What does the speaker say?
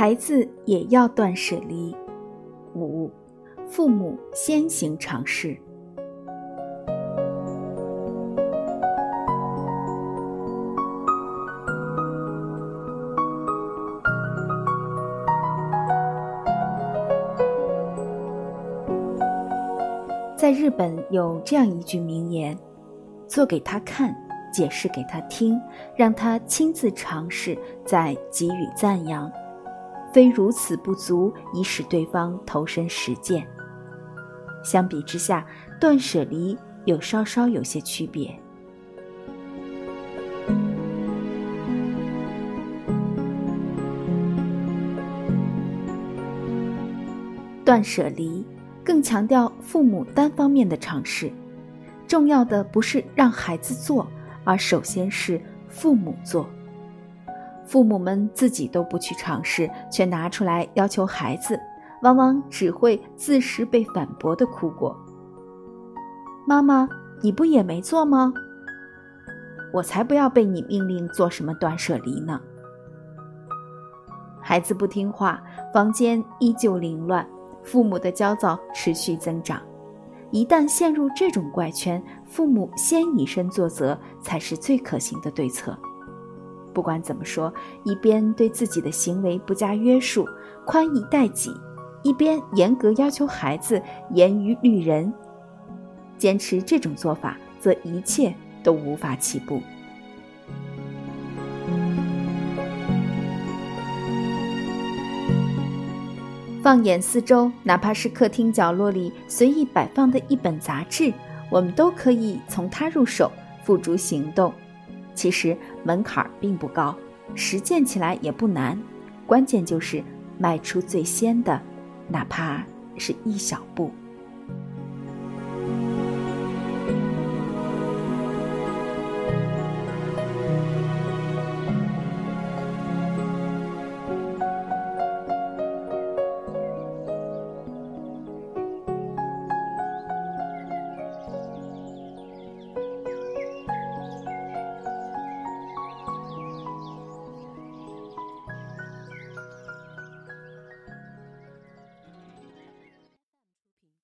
孩子也要断舍离。五，父母先行尝试。在日本有这样一句名言：“做给他看，解释给他听，让他亲自尝试，再给予赞扬。非如此不足以使对方投身实践。”相比之下，断舍离有稍稍有些区别。断舍离。更强调父母单方面的尝试，重要的不是让孩子做，而首先是父母做。父母们自己都不去尝试，却拿出来要求孩子，往往只会自食被反驳的苦果。妈妈，你不也没做吗？我才不要被你命令做什么断舍离呢！孩子不听话，房间依旧凌乱。父母的焦躁持续增长，一旦陷入这种怪圈，父母先以身作则才是最可行的对策。不管怎么说，一边对自己的行为不加约束，宽以待己，一边严格要求孩子严于律人，坚持这种做法，则一切都无法起步。放眼四周，哪怕是客厅角落里随意摆放的一本杂志，我们都可以从它入手，付诸行动。其实门槛并不高，实践起来也不难，关键就是迈出最先的，哪怕是一小步。